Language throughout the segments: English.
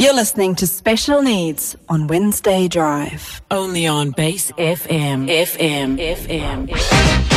You're listening to Special Needs on Wednesday Drive. Only on Base FM. FM. FM. FM.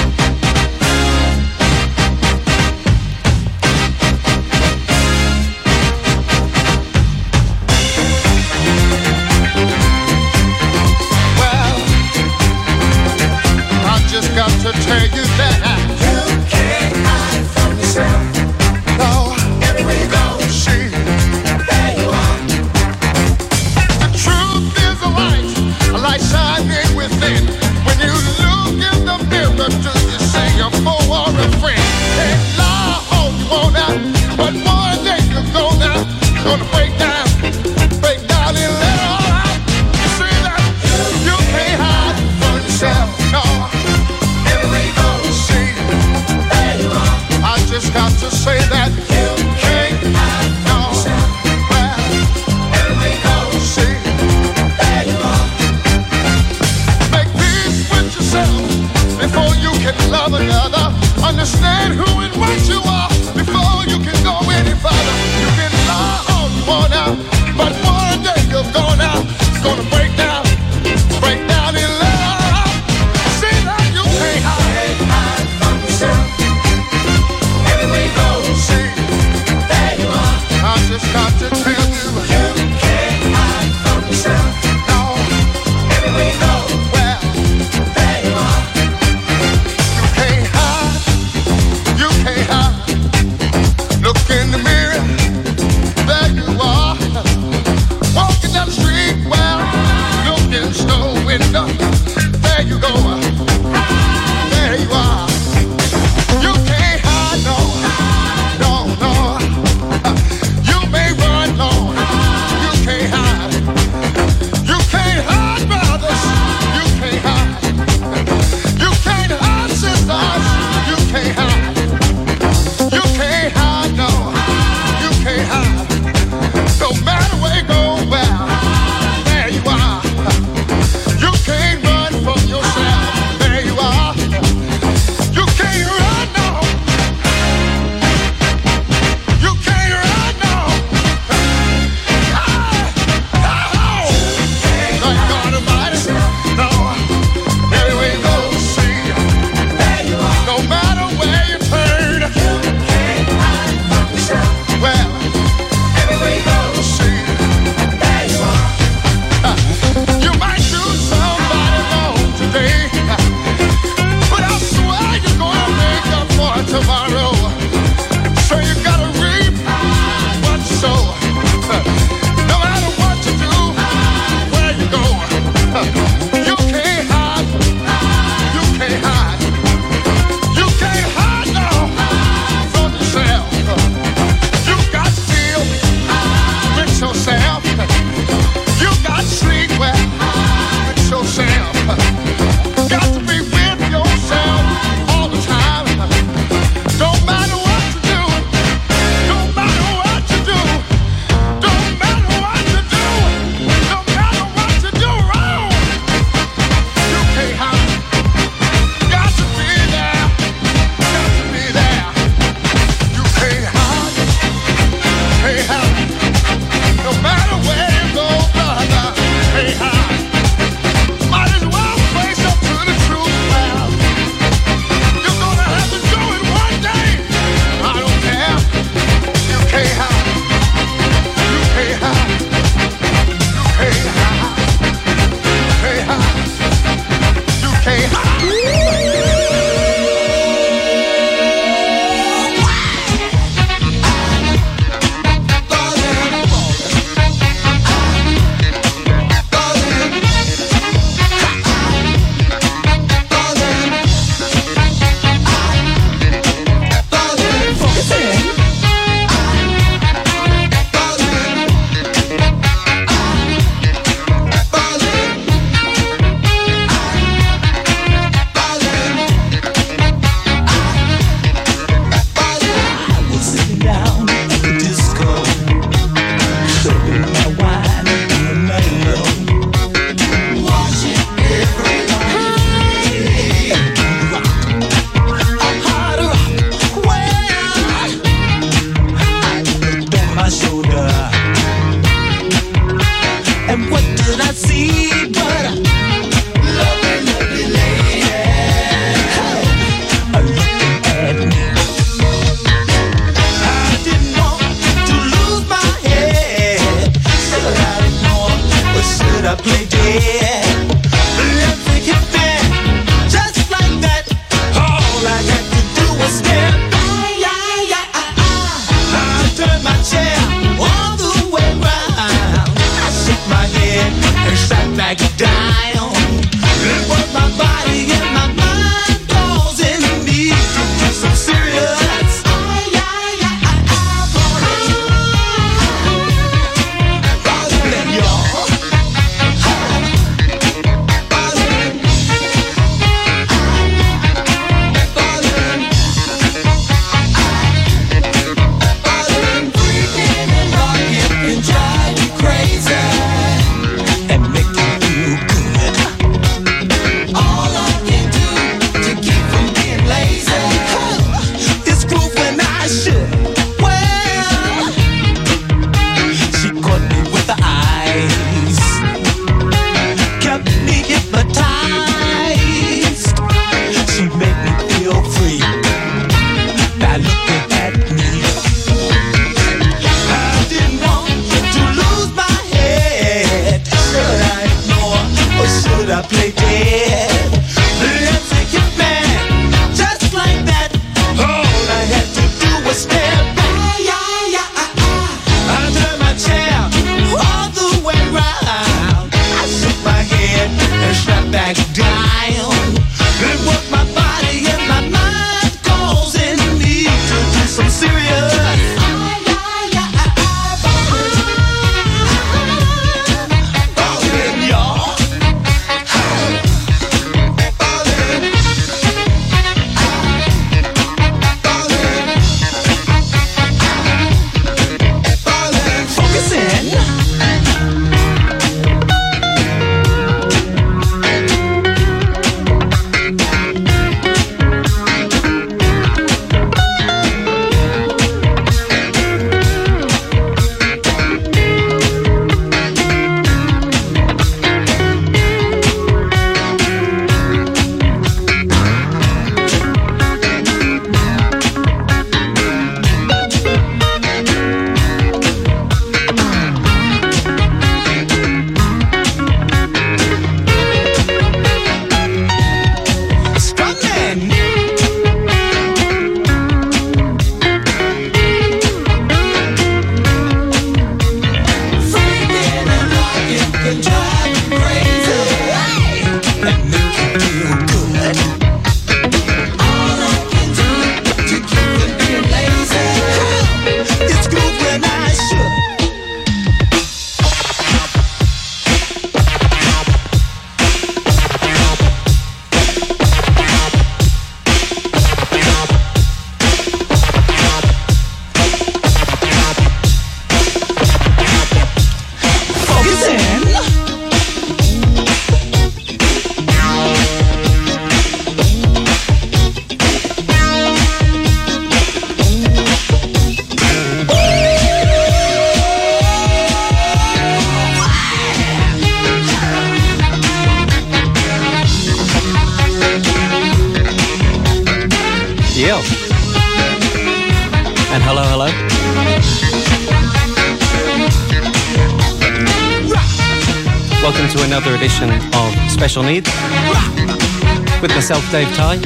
Dave Ty.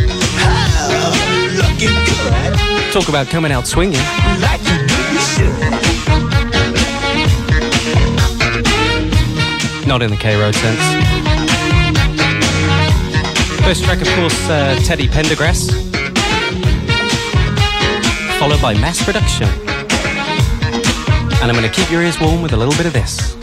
Talk about coming out swinging. Not in the K Road sense. First track, of course, uh, Teddy Pendergrass, followed by Mass Production. And I'm going to keep your ears warm with a little bit of this.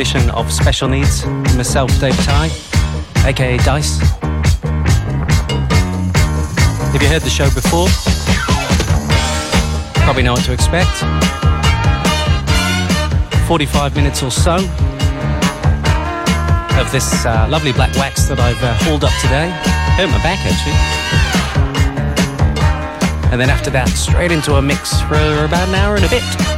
Edition of Special Needs. Myself, Dave Ty, aka Dice. If you heard the show before, probably know what to expect. 45 minutes or so of this uh, lovely black wax that I've uh, hauled up today. Hurt my back actually. And then after that, straight into a mix for about an hour and a bit.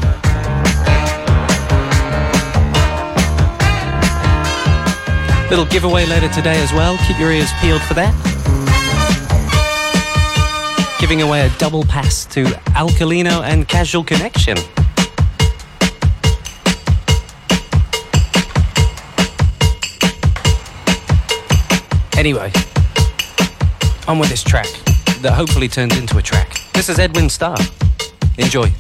Little giveaway later today as well. Keep your ears peeled for that. Giving away a double pass to Alkalino and Casual Connection. Anyway, on with this track that hopefully turns into a track. This is Edwin Starr. Enjoy.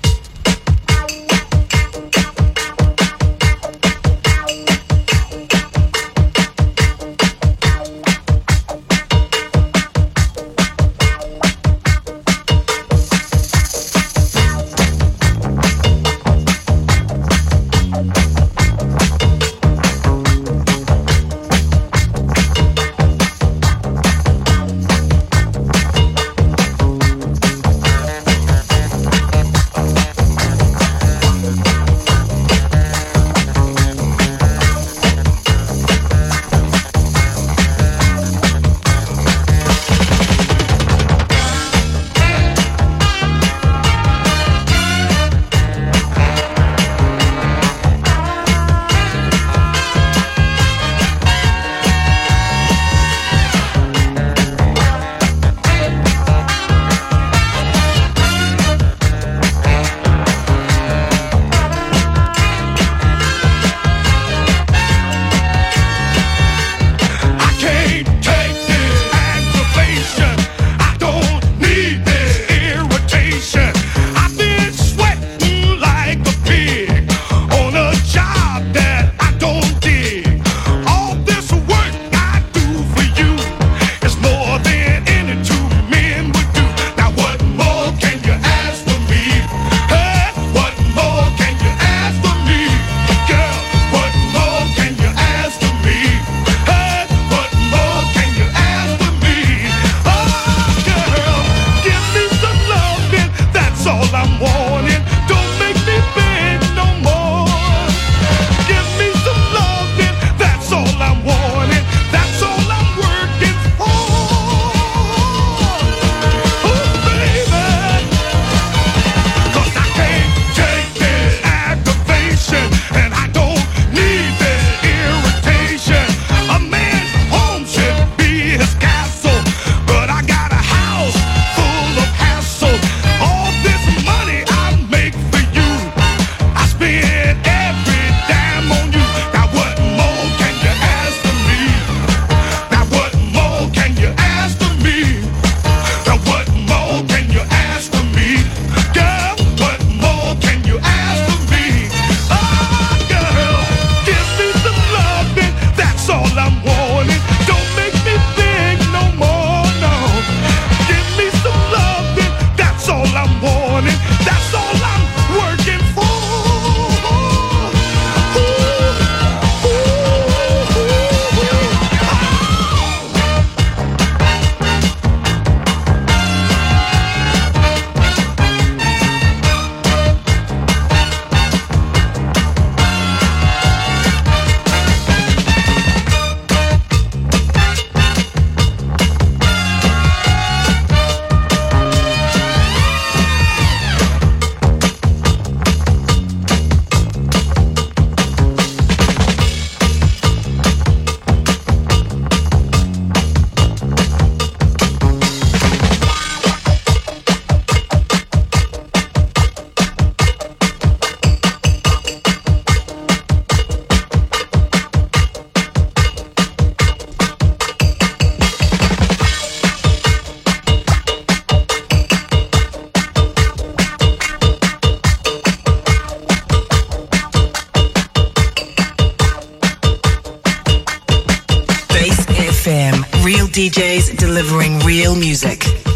DJs delivering real music.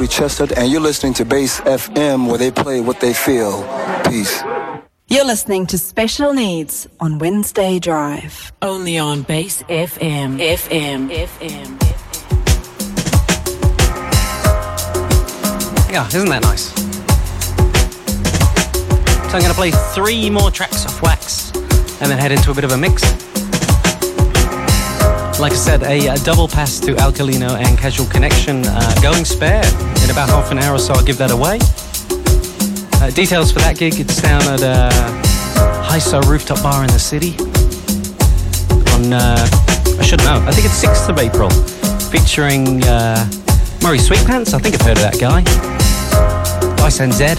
Chester, and you're listening to Base FM, where they play what they feel. Peace. You're listening to Special Needs on Wednesday Drive. Only on Base FM. FM. FM. Yeah, isn't that nice? So I'm going to play three more tracks off Wax and then head into a bit of a mix. Like I said, a, a double pass to Alkalino and Casual Connection uh, going spare in about half an hour, so I'll give that away. Uh, details for that gig, it's down at uh, Hi-So Rooftop Bar in the city. On, uh, I should know, I think it's 6th of April, featuring uh, Murray Sweetpants, I think I've heard of that guy. Vice and Zed,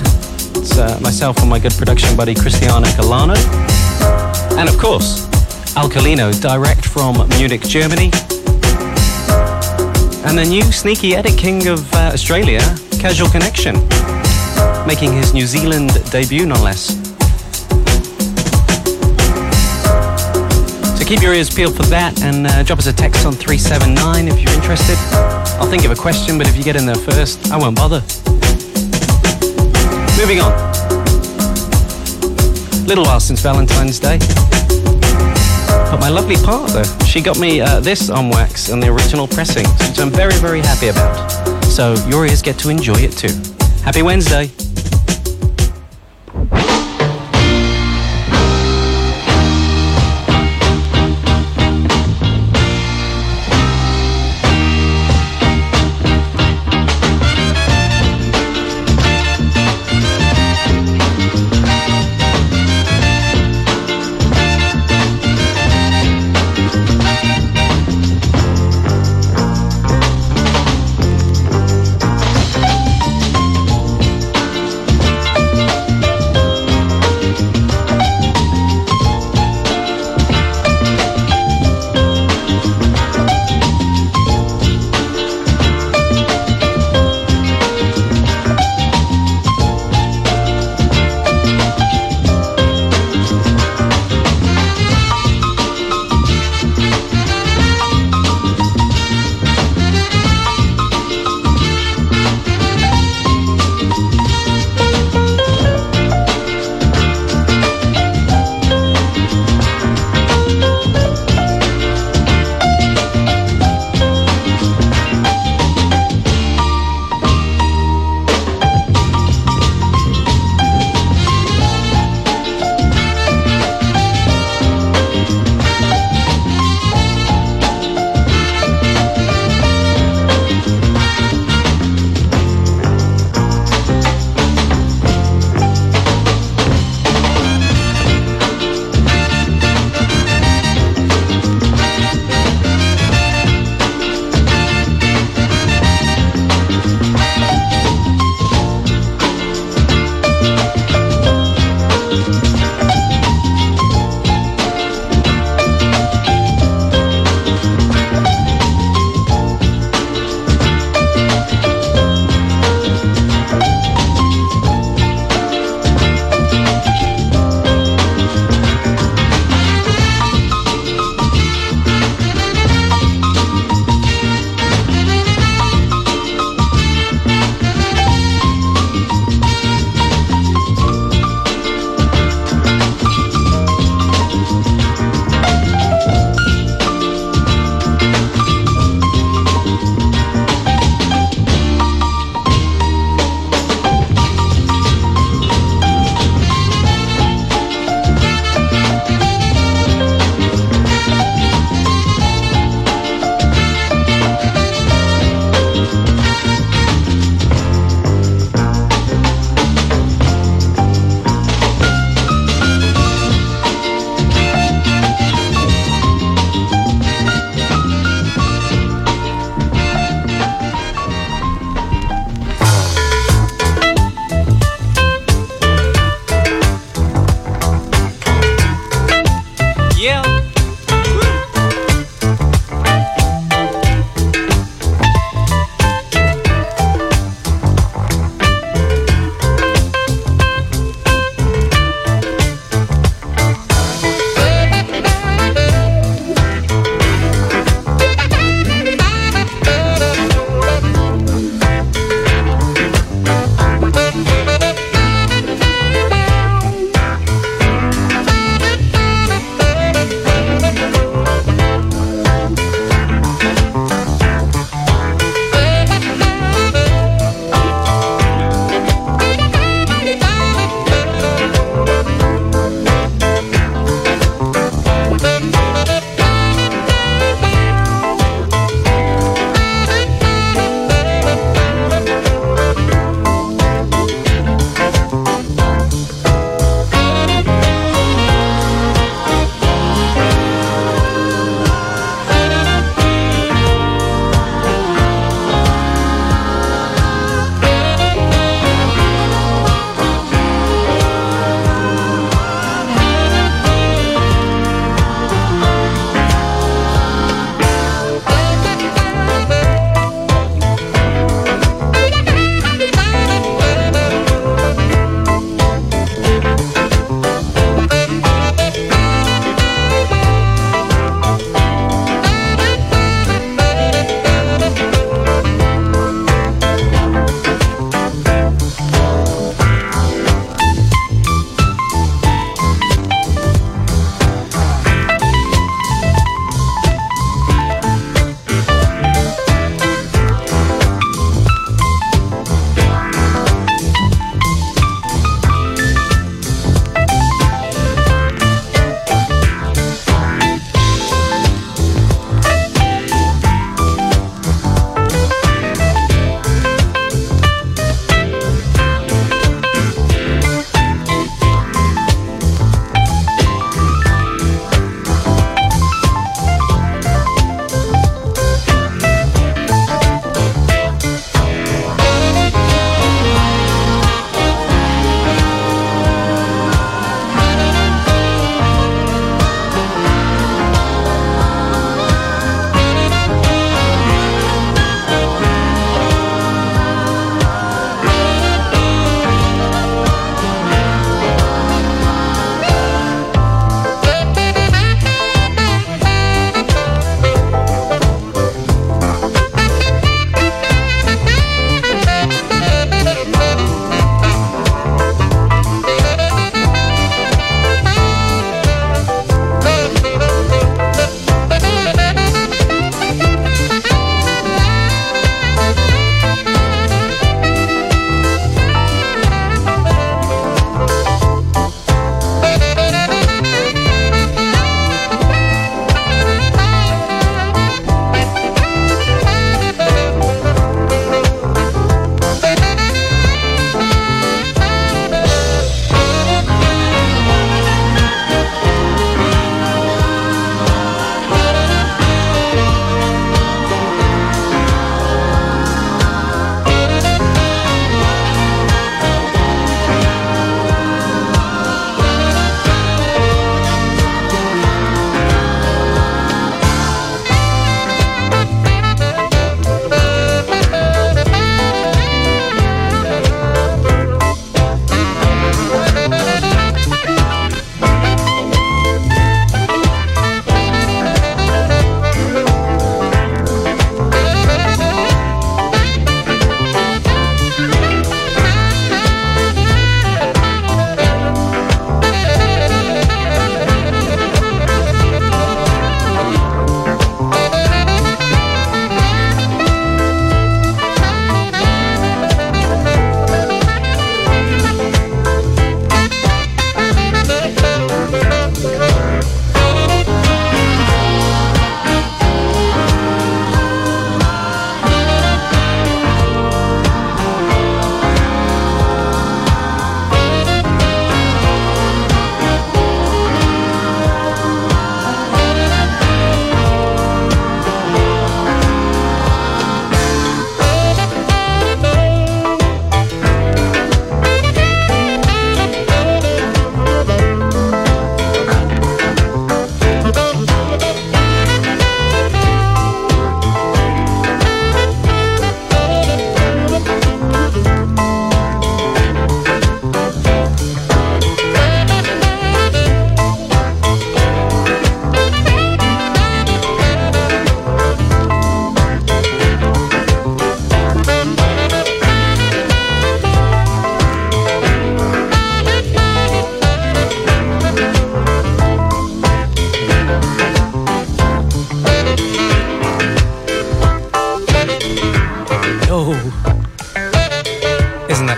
it's uh, myself and my good production buddy Cristiano Colano. And of course, Alkalino, direct from Munich, Germany. And the new sneaky edit king of uh, Australia, Casual Connection, making his New Zealand debut, no less. So keep your ears peeled for that and uh, drop us a text on 379 if you're interested. I'll think of a question, but if you get in there first, I won't bother. Moving on. Little while since Valentine's Day. My lovely partner, she got me uh, this on wax and the original pressing, which I'm very, very happy about. So your ears get to enjoy it too. Happy Wednesday.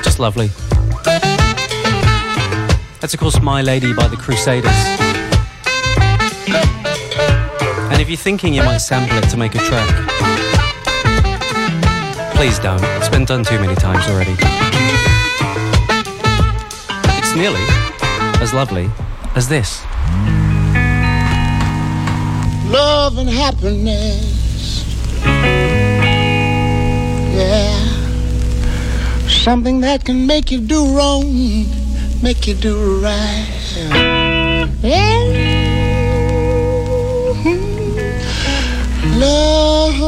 Just lovely. That's of course My Lady by the Crusaders. And if you're thinking you might sample it to make a track, please don't. It's been done too many times already. It's nearly as lovely as this. Love and happiness. Yeah. Something that can make you do wrong, make you do right. Yeah. Love.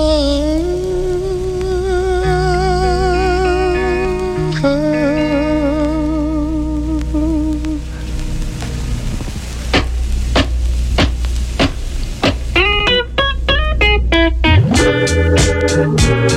love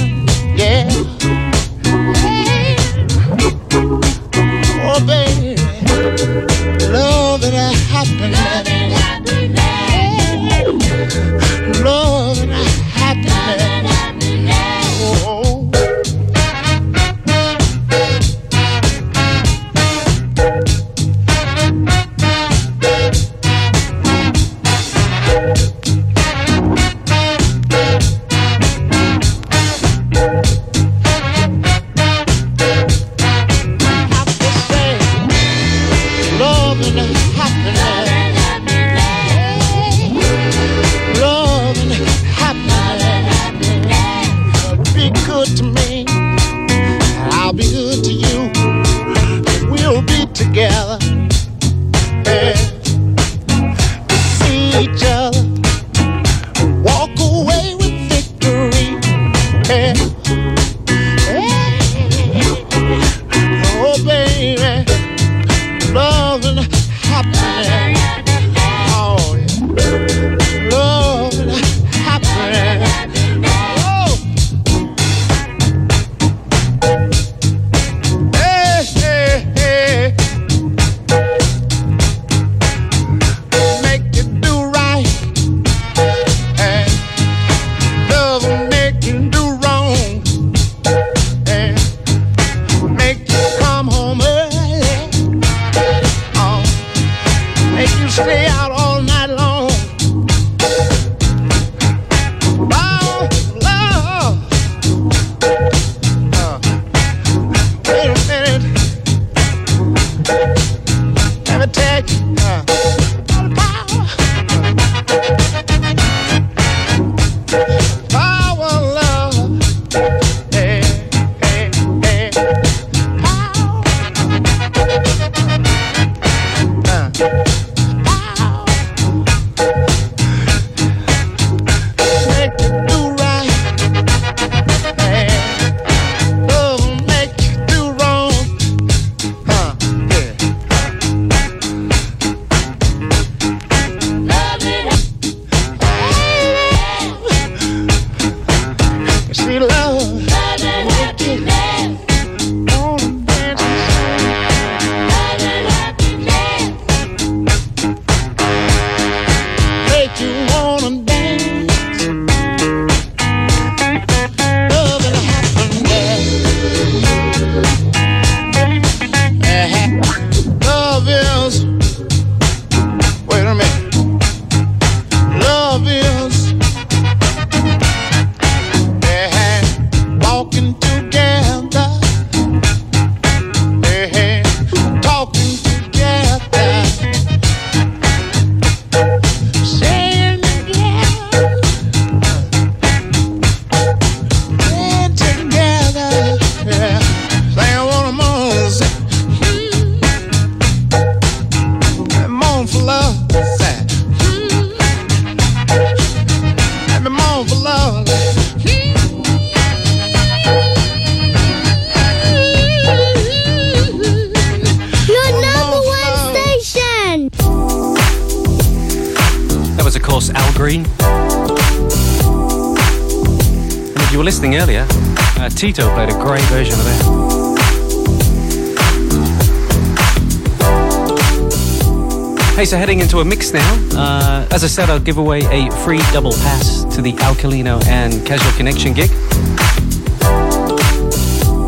Into a mix now. Uh, as I said, I'll give away a free double pass to the Alkalino and Casual Connection gig.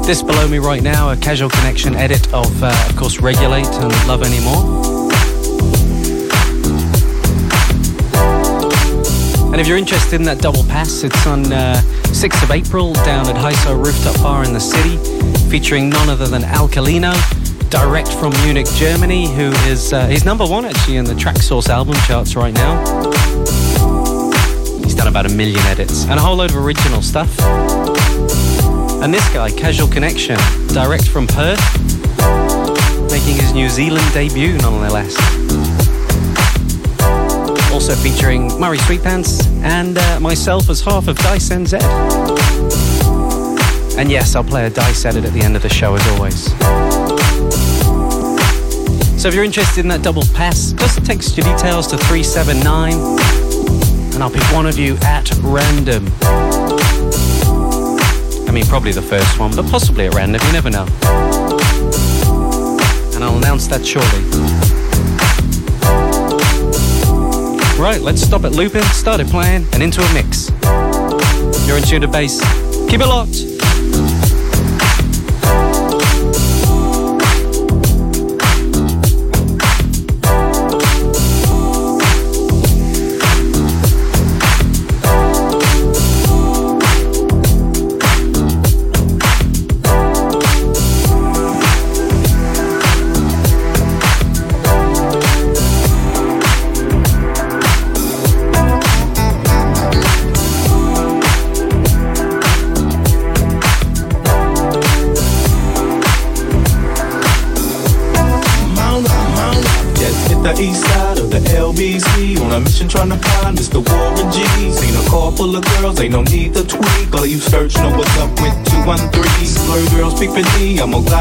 This below me right now, a Casual Connection edit of, uh, of course, Regulate and Love Anymore. And if you're interested in that double pass, it's on uh, 6th of April down at Hi-So Rooftop Bar in the city, featuring none other than Alkalino, direct from Munich, Germany, who is uh, he's number one actually in the Traxsource album charts right now. He's done about a million edits and a whole load of original stuff. And this guy, Casual Connection, direct from Perth, making his New Zealand debut nonetheless. Also featuring Murray Sweetpants and uh, myself as half of Dice NZ. And yes, I'll play a Dice edit at the end of the show as always. So if you're interested in that double pass, just text your details to 379 and I'll pick one of you at random. I mean, probably the first one, but possibly at random, you never know. And I'll announce that shortly. Right, let's stop at looping, start it playing, and into a mix. You're in tune to Base. Keep it locked.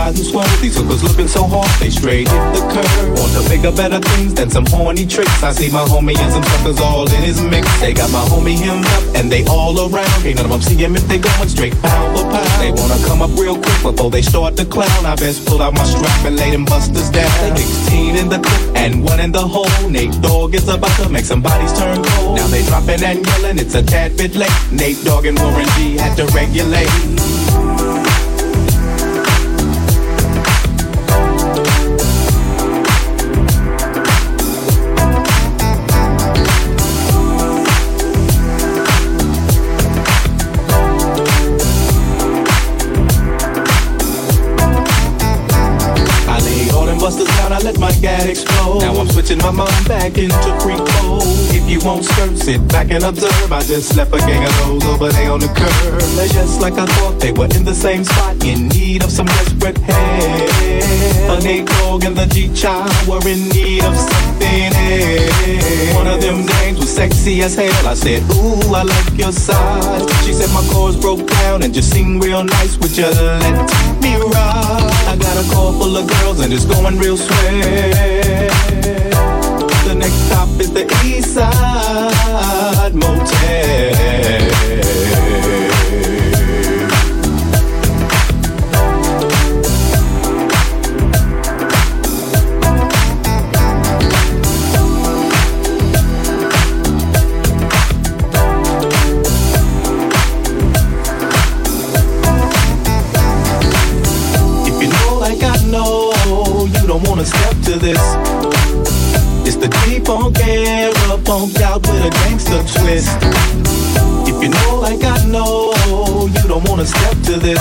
Gonna and swerve. These hookers looking so hard, they straight hit the curve. Want to bigger, better things than some horny tricks. I see my homie and some suckers all in his mix. They got my homie hemmed up and they all around. Ain't none of them see him if they going straight pound for pound. They wanna come up real quick before they start to clown. I best pull out my strap and lay them busters down. 16 in the clip and one in the hole. Nate Dogg is about to make some bodies turn cold. Now they dropping and yelling, it's a tad bit late. Nate Dogg and Warren G had to regulate. Now my mind back into freak mode. If you won't skirt, sit back and observe. I just left a gang of those over there on the curb. They're just like I thought they were in the same spot, in need of some desperate help. A Nate Dogg and the G-Child were in need of something else. One of them dames was sexy as hell. I said, Ooh, I like your size. She said my chords broke down and just sing real nice. Would you let me ride? I got a call full of girls and it's going real swell. Stop is the East Side Motel. If you know like I know, you don't wanna step to this.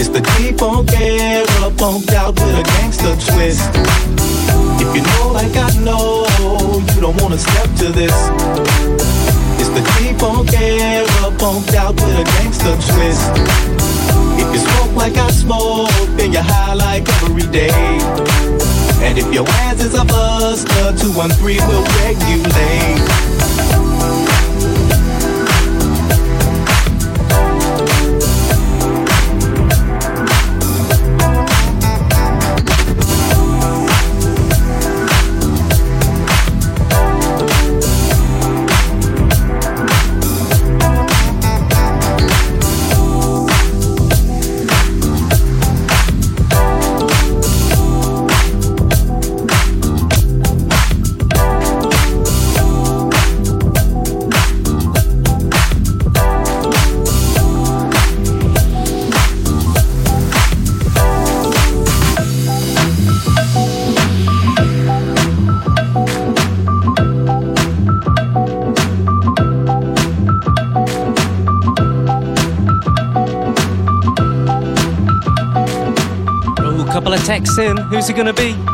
It's the deep on era, bumped out with a gangster twist. If you know like I know, you don't wanna step to this. It's the deep on era, bumped out with a gangster twist. If you smoke like I smoke, then you're high like every day. And if your ass is a buster, 213 will regulate. In. Who's going to be?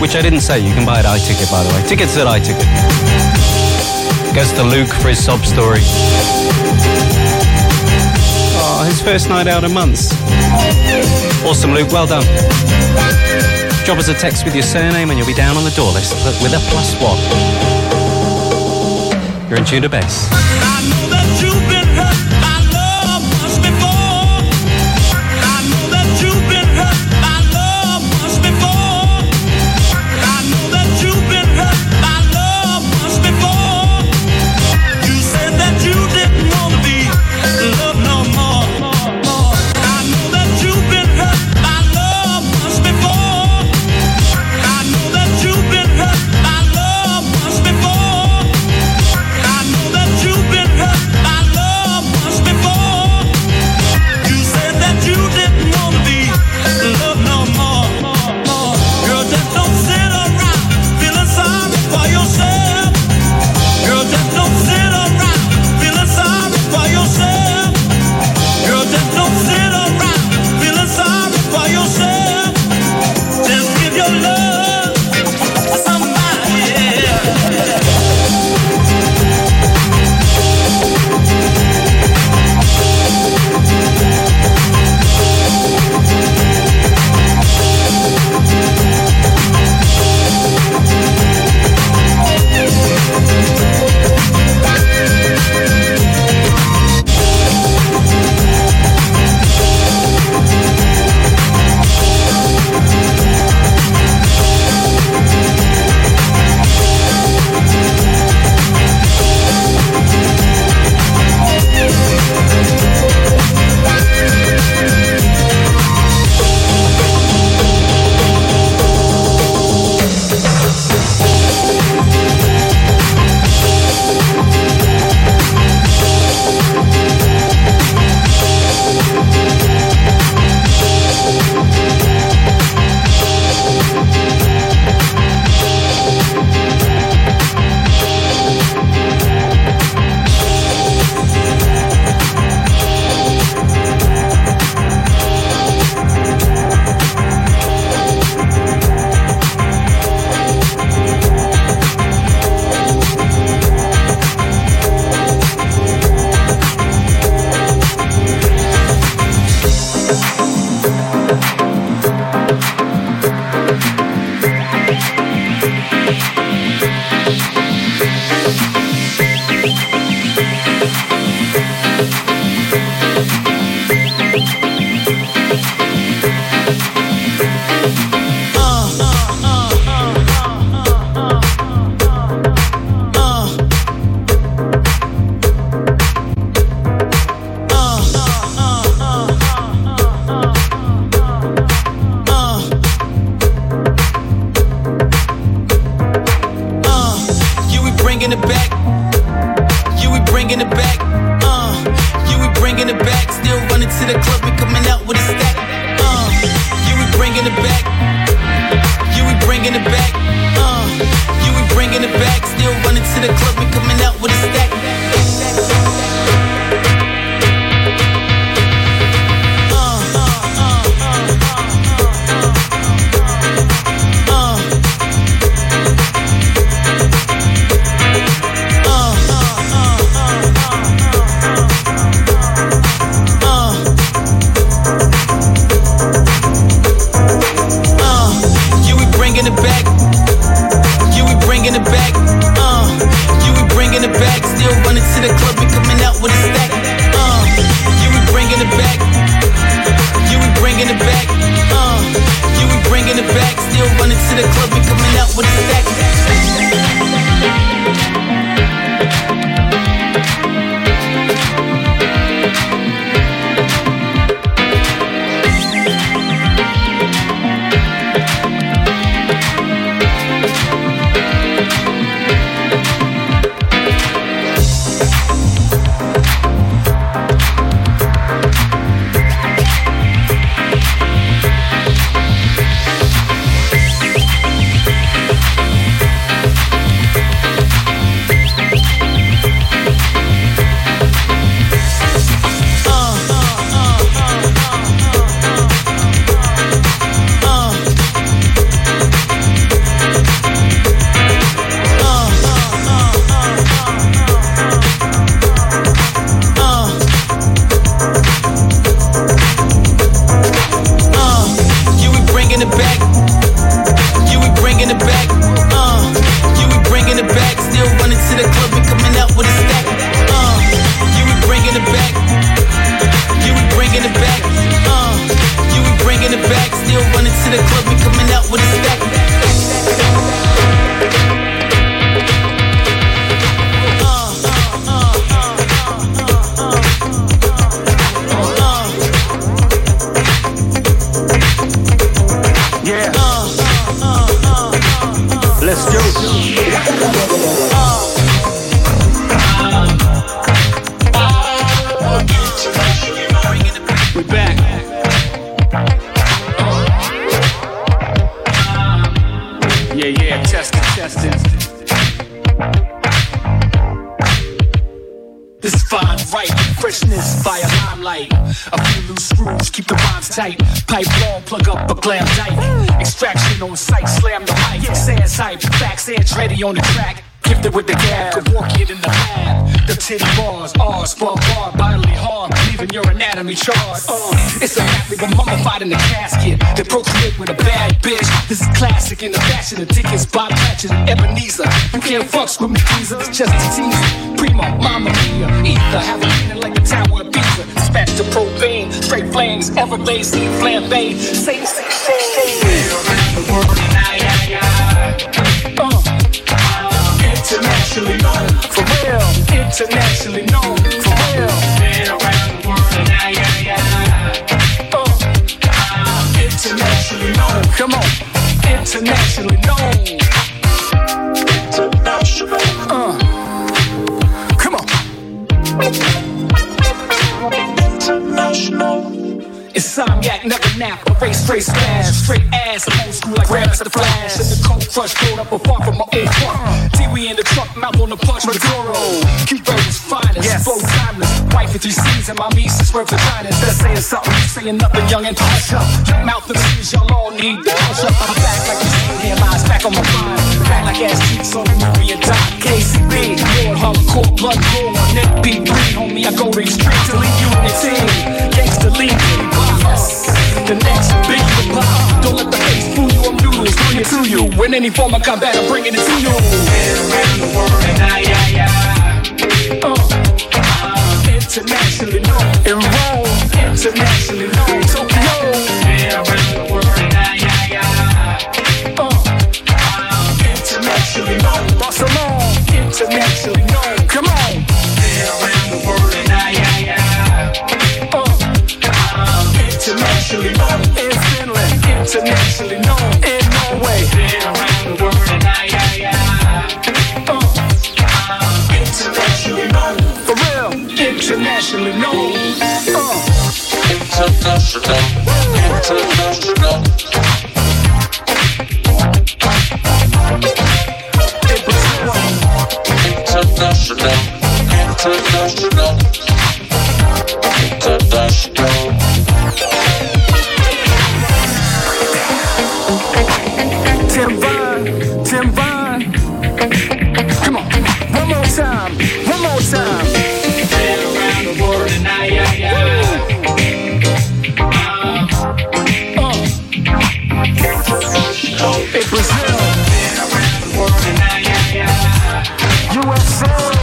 Which I didn't say, you can buy at iTicket by the way. Tickets at iTicket. Goes to Luke for his sob story. Oh, his first night out in months. Awesome, Luke. Well done. Drop us a text with your surname and you'll be down on the door list with a plus one. You're in tune to Base. And with a. plug up a glam dyke. Extraction on sight, slam the mic. Sans hype, facts edge ready on the track. Gifted with the gab, could walk it in the lab. The titty bars, R's, bar, bar, bodily harm, leaving your anatomy charred. Uh, it's a rap, but mummified in the casket. They procreate with a bad bitch. This is classic in the fashion of Dickens, Bob Cratchit, and Ebenezer. You can't fucks with me, please. It's just a teaser. Primo, mama mia, ether, have a meaning like the Tower of Pisa. Dispatch to propane, straight flames, Everglades, sea flambe. Say, say, say. Uh, internationally known, for real. Internationally known, for real. Been around the world, yeah, yeah, yeah. Uh, internationally known, come on. Internationally known. International. Uh, come on. International. Insomniac, never nap, a race straight smash, straight ass, old school like grabs the flash. In the cold crush, rolled up a far from my old fuck. Dewey in the truck, mouth on the punch, Maduro. Keep is finest, yes. flow timeless. Wife with three C's and my nieces swerve vaginas. That's saying something, you saying nothing, young and hush up. Your mouth and seas, y'all all need to hush up. I'm back like you seen hairlines, back on my mind. Back like ass cheeks on the movie and doc. KCB, Lord Hardcore, blood war, Nick B3, homie, I go to extreme to leave you in the team. Gangsta league, boss. The next big hop. Don't let the face fool you, I'm noodles, bring it to you. In any form of combat, I'm bringing it to you. Around the world and I, I, I. Uh, uh, internationally known. In internationally known. Tokyo. Around the world and I, I, I. Uh, uh, internationally known. Barcelona, internationally internationally known in Finland, internationally known in Norway. Internationally known, for known. International, international. International, international, international. soul.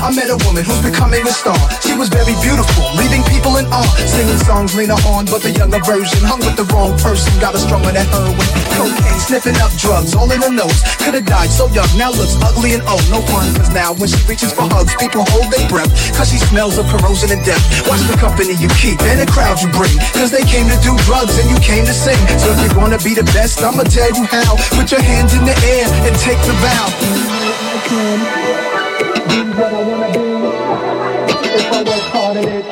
I met a woman who's becoming a star. She was very beautiful, leaving people in awe. Singing songs Lena Horne, but the younger version hung with the wrong person. Got her stronger than heroin, cocaine, sniffing up drugs, all in her nose. Could've died so young, now looks ugly and old. No fun, cause now when she reaches for hugs, people hold their breath. Cause she smells of corrosion and death. Watch the company you keep and the crowd you bring. Cause they came to do drugs and you came to sing. So if you wanna be the best, I'ma tell you how. Put your hands in the air and take the vow. Be what I wanna be. If I work hard at it,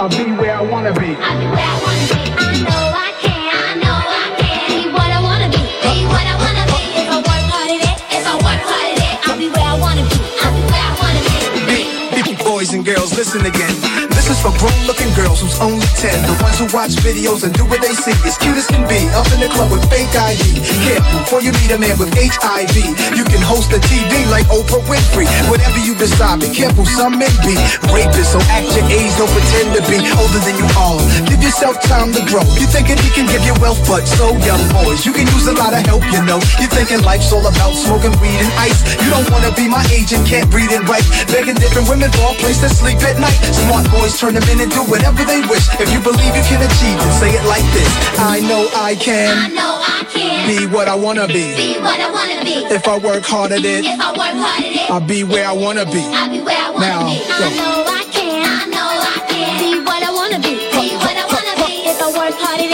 I'll be where I wanna be. I'll be where I wanna be. I know I can. I know I can. Be what I wanna be. Be what I wanna be. If I work hard at it, if I work hard at it, I'll be where I wanna be. I'll be where I wanna be. Hey, boys and girls, listen again. This is for grown looking girls who's only 10. The ones who watch videos and do what they see. As cute as can be. Up in the club with fake ID. Careful before you meet a man with HIV. You can host a TV like Oprah Winfrey. Whatever you decide, be careful. Some men be rapists, so act your age. Don't pretend to be older than you are. Give yourself time to grow. You thinking he can give you wealth, but so young boys. You can use a lot of help, you know. You thinking life's all about smoking weed and ice. You don't wanna be my agent, can't breathe and write. Begging different women for a place to sleep at night. Smart boys turn them in and do whatever they wish. If you believe you can achieve it, say it like this. I know I can. I know I can Be what I wanna be. be what I wanna be. If I work hard at it, If I work hard at it, I'll be where I wanna be. I'll be where I wanna Now, be. go. I know I can. I know I can be what I wanna be. Be what I wanna be. If I work hard at it,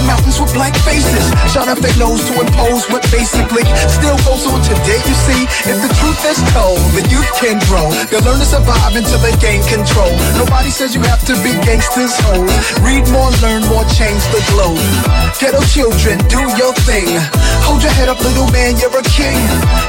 mountains with black faces. Shot up their nose to impose what basically still goes on today. You see, if the truth is told, the youth can grow. They'll learn to survive until they gain control. Nobody says you have to be gangsters, hoes. Read more, learn more, change the globe. Ghetto children, do your thing. Hold your head up, little man, you're a king.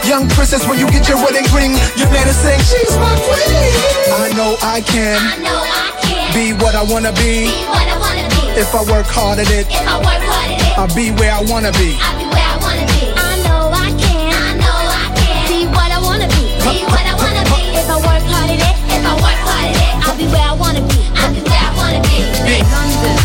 Young princess, when you get your wedding ring, your man is saying, She's my queen. I know I can I know I can be what I wanna be. be what I wanna be. If I work hard at it, If I work hard at it, I'll be where I wanna be. I'll be where I wanna be. I know I can. I know I can be what I wanna be. Be what I wanna be. If I work hard at it, if I work hard at it, I'll be where I wanna be. I'll be where I wanna be. London,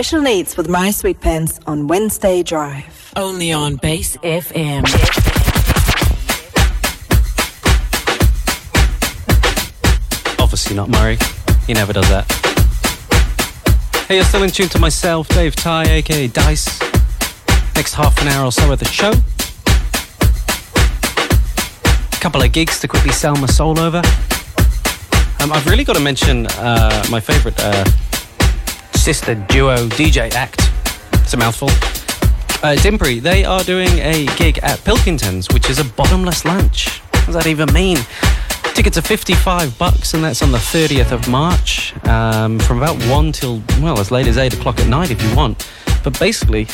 Special Needs with My Sweet Pants on Wednesday Drive. Only on Base FM. Obviously not Murray. He never does that. Hey, you're still in tune to myself, Dave Ty, aka Dice. Next half an hour or so of the show. A Couple of gigs to quickly sell my soul over. Um, I've really got to mention uh, my favourite uh, sister duo DJ act. It's a mouthful. Uh, Dimpri, they are doing a gig at Pilkington's, which is a bottomless lunch. What does that even mean? Tickets are 55 bucks, and that's on the 30th of March um, from about 1 till, well, as late as 8 o'clock at night if you want. But basically,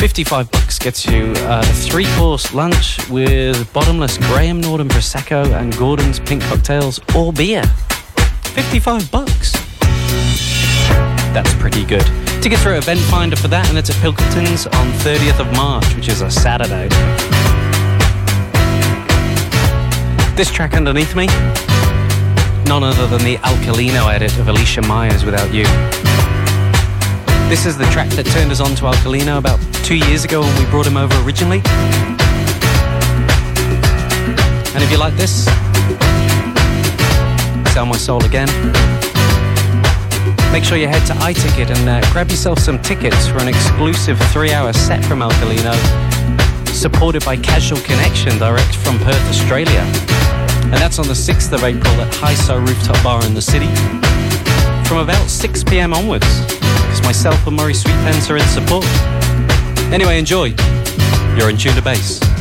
55 bucks gets you a three course lunch with bottomless Graham Norton Prosecco and Gordon's pink cocktails or beer. 55 bucks. That's pretty good. Tickets at Eventfinda for that, and it's at Pilkington's on 30th of March, which is a Saturday. This track underneath me, none other than the Alkalino edit of Alicia Myers Without You. This is the track that turned us on to Alkalino about two years ago when we brought him over originally. And if you like this, Sell My Soul Again, make sure you head to iTicket and uh, grab yourself some tickets for an exclusive three hour set from Alkalino, supported by Casual Connection direct from Perth, Australia. And that's on the 6th of April at Hi-So Rooftop Bar in the city from about 6 pm onwards, because myself and Murray Sweetpants are in support. Anyway, enjoy. You're in tune Base.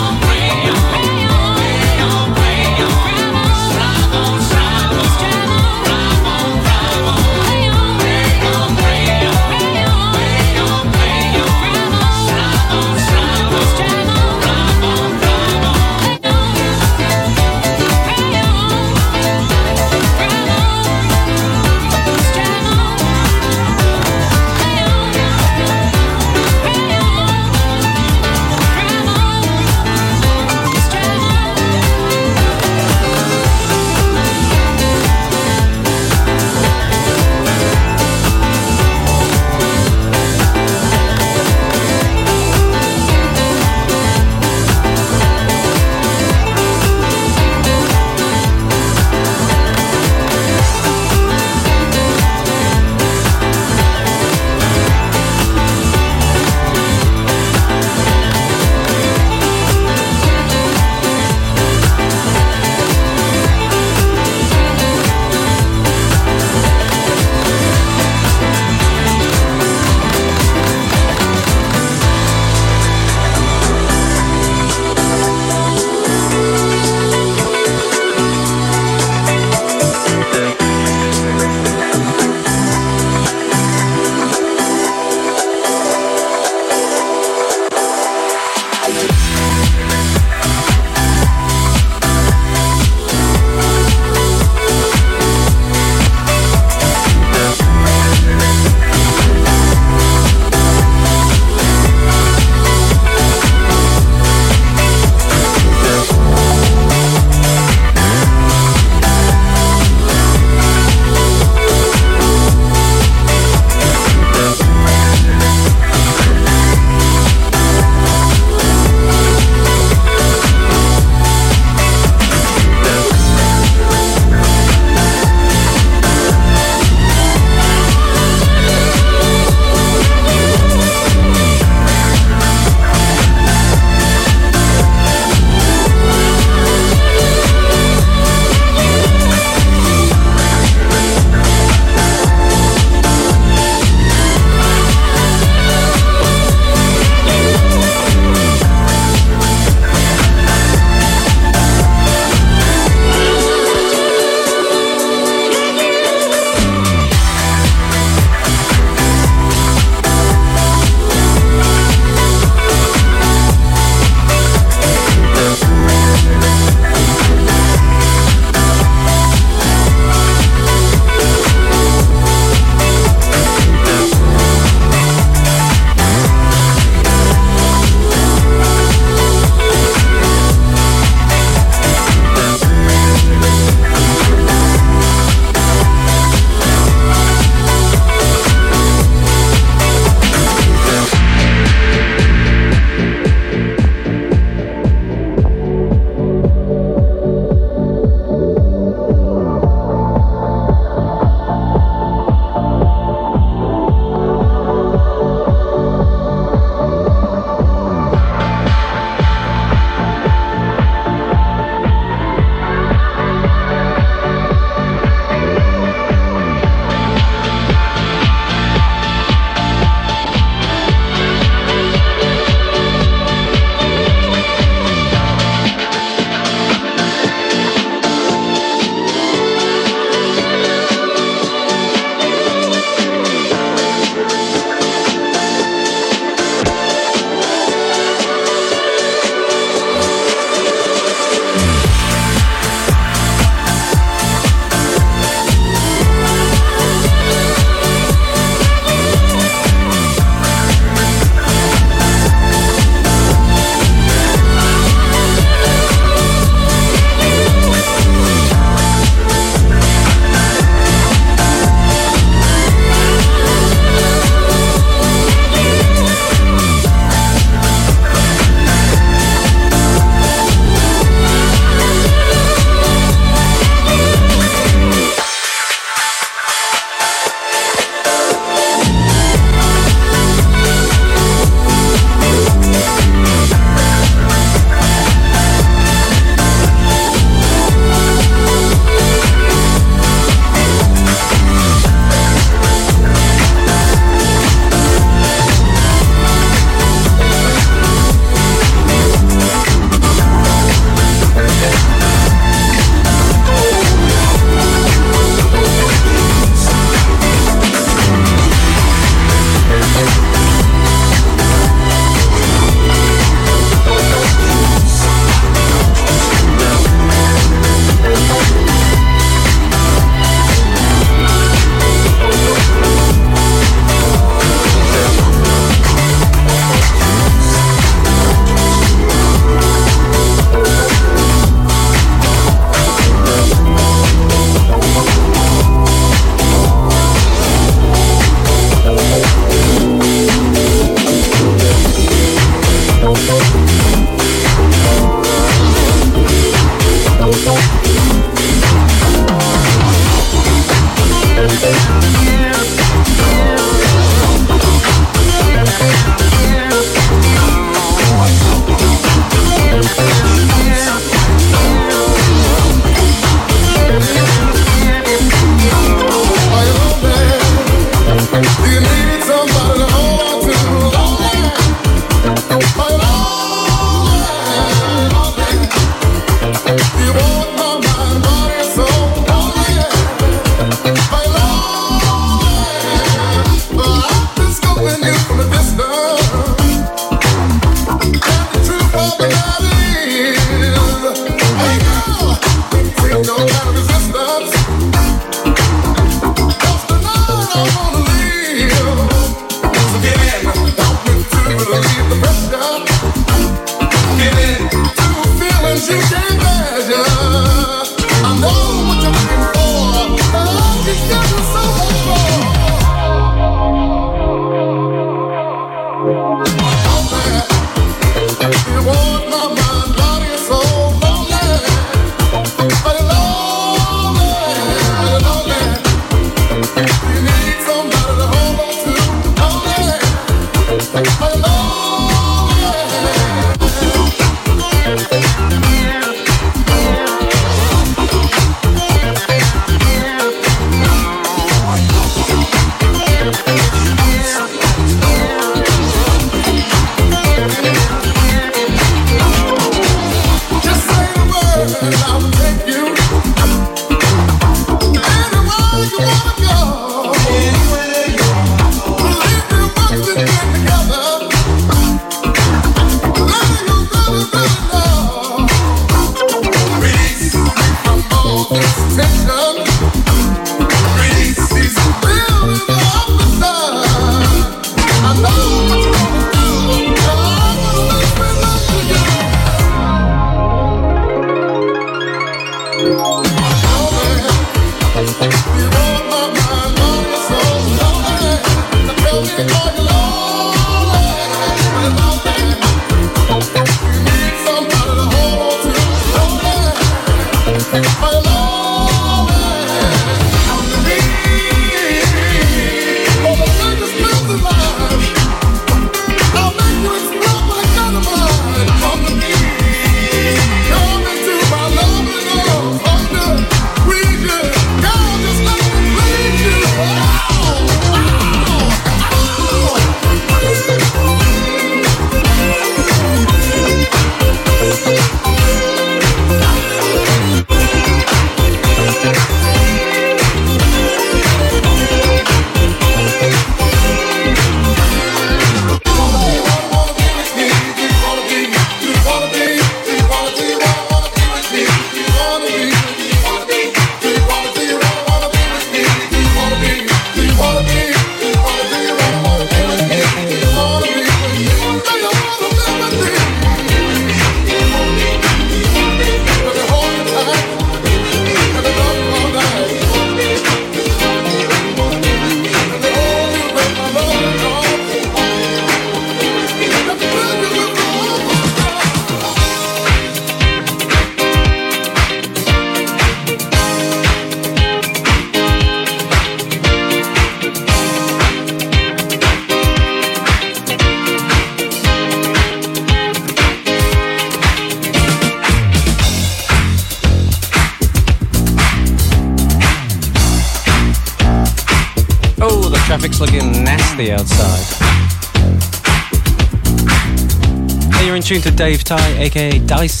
Tune to Dave Ty, aka Dice.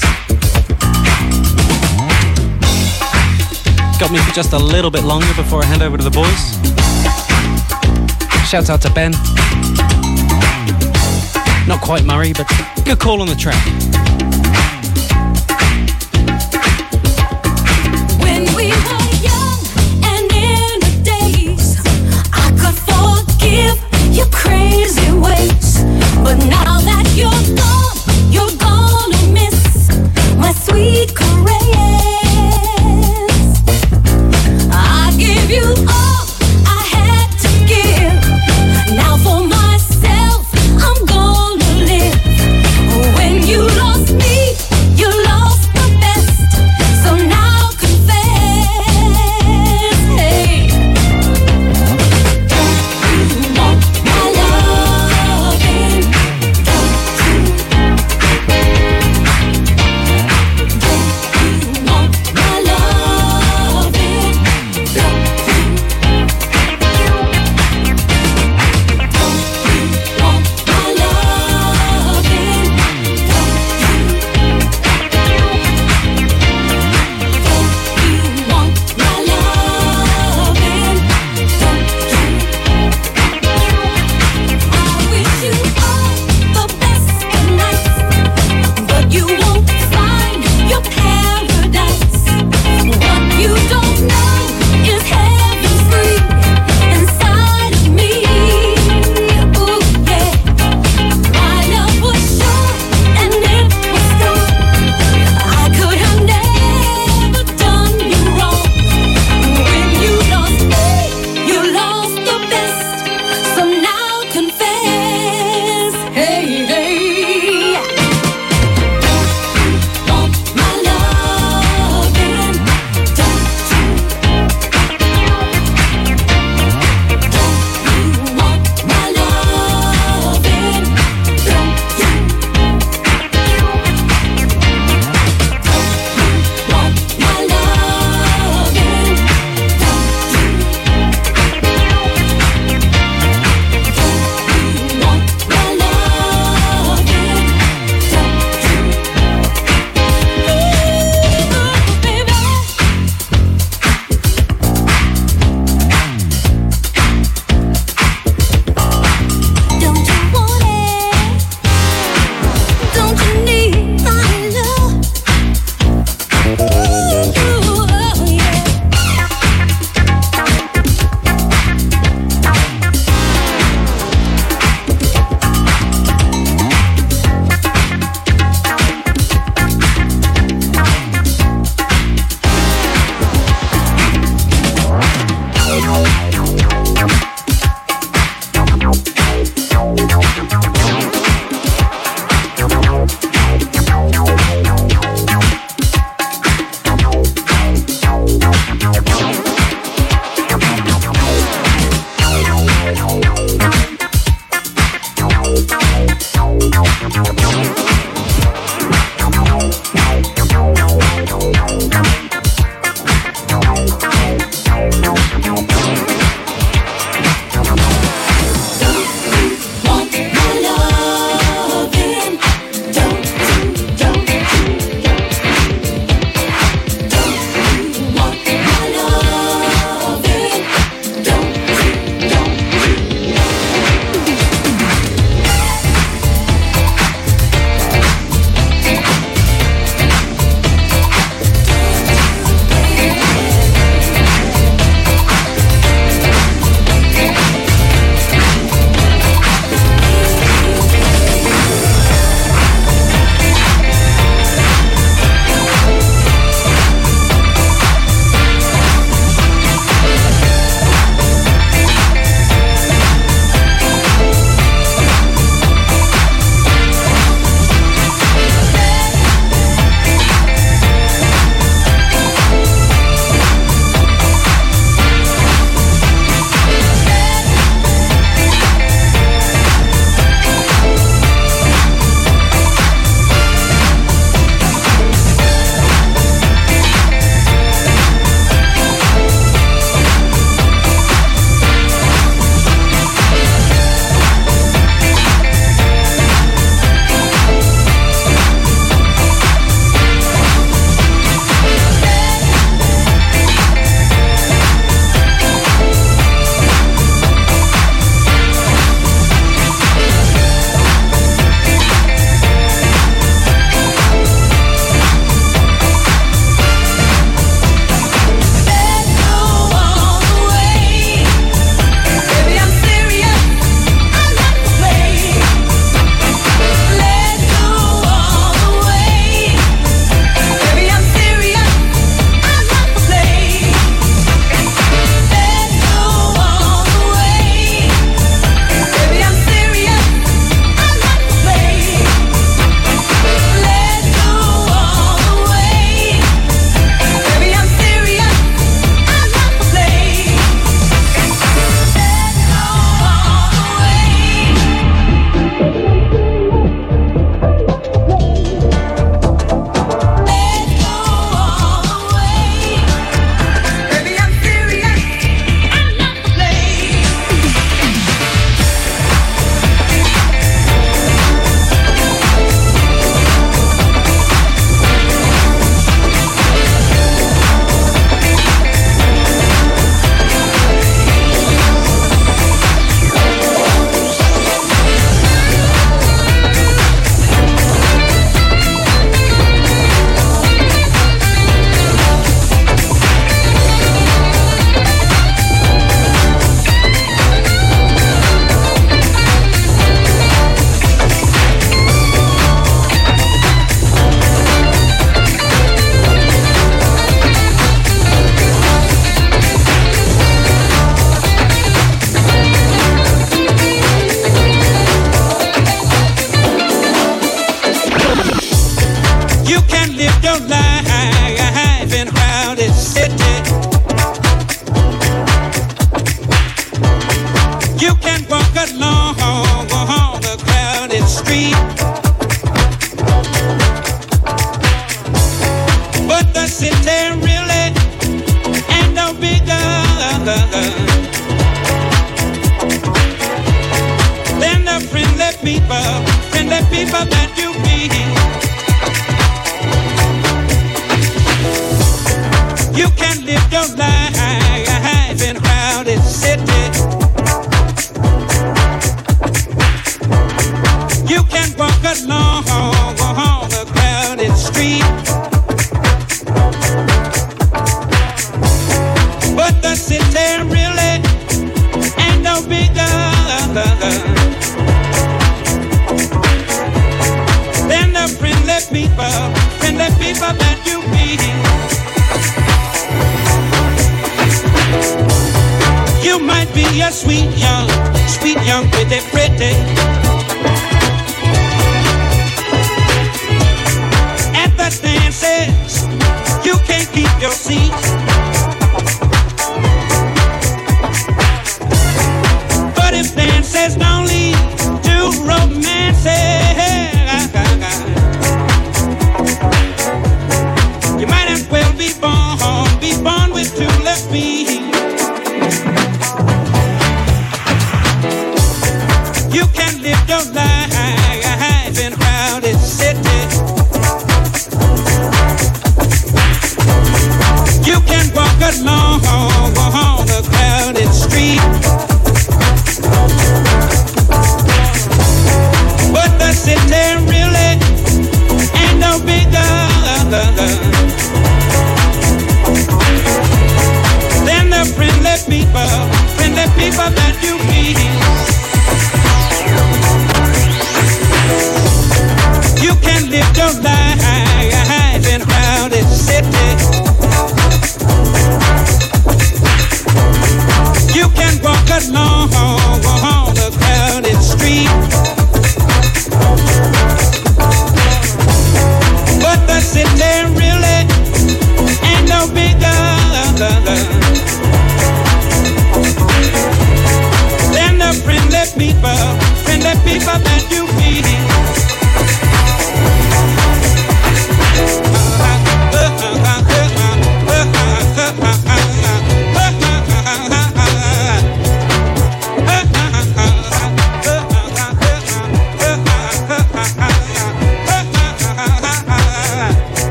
Got me for just a little bit longer before I hand over to the boys. Shouts out to Ben. Not quite Murray, but good call on the track.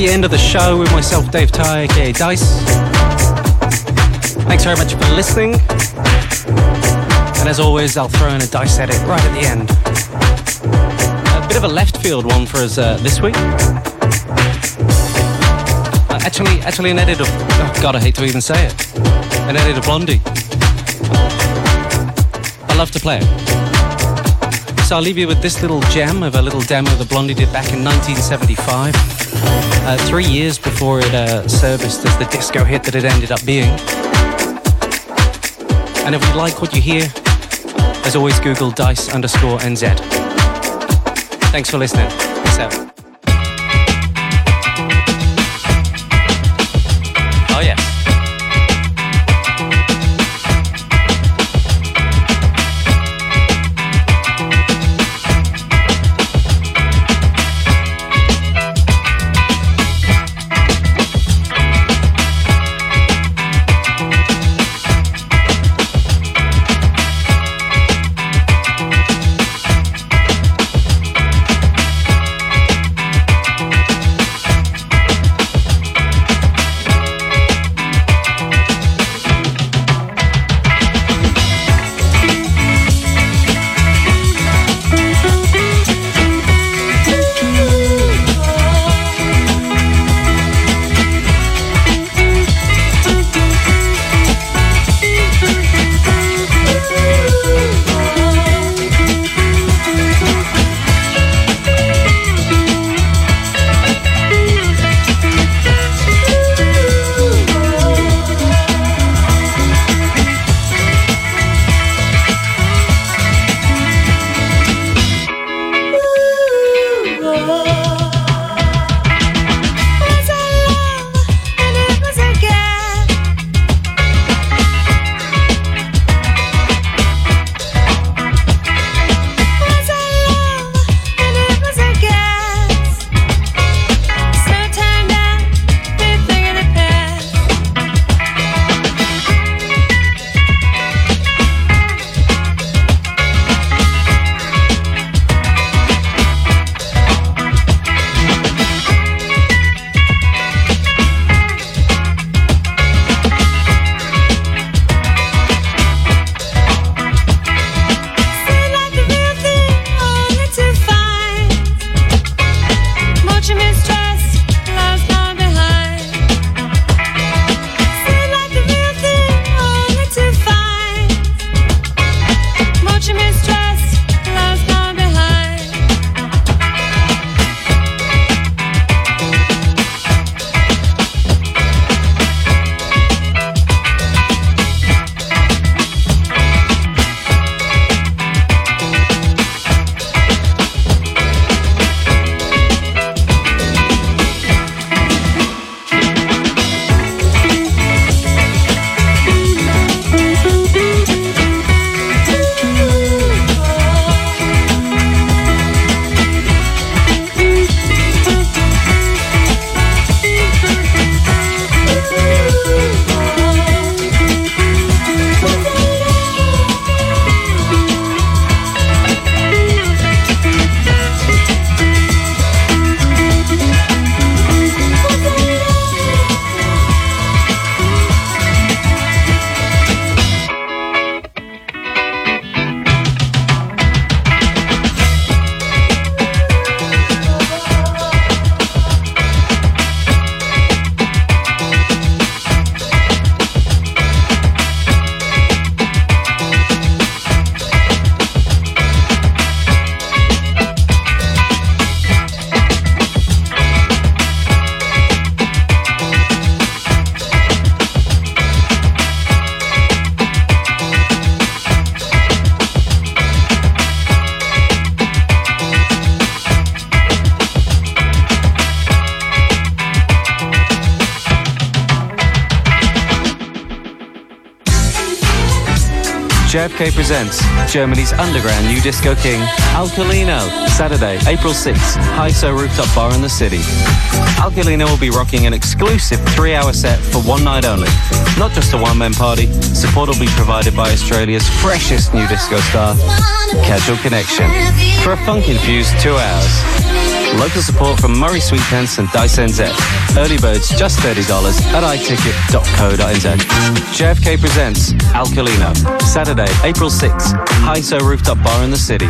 The end of the show with myself, Dave Ty, aka Dice. Thanks very much for listening. And as always, I'll throw in a dice edit right at the end. A bit of a left field one for us uh, this week. Uh, actually, actually, an edit of. Oh God, I hate to even say it. An edit of Blondie. I love to play it. So I'll leave you with this little gem of a little demo that Blondie did back in 1975. Uh, three years before it uh, serviced as the disco hit that it ended up being. And if you like what you hear, as always, Google dice underscore NZ. Thanks for listening. Peace out. Presents Germany's underground new disco king, Alkalino. Saturday, April 6th, Hi-So Rooftop Bar in the city. Alkalino will be rocking an exclusive three-hour set for one night only. Not just a one-man party, support will be provided by Australia's freshest new disco star, Casual Connection, for a funk-infused two hours. Local support from Murray Sweetpence and Dice NZ. Early birds just $30 at iticket.co.nz. JFK presents Alkalino. Saturday, April 6th, Hi-So Rooftop Bar in the city.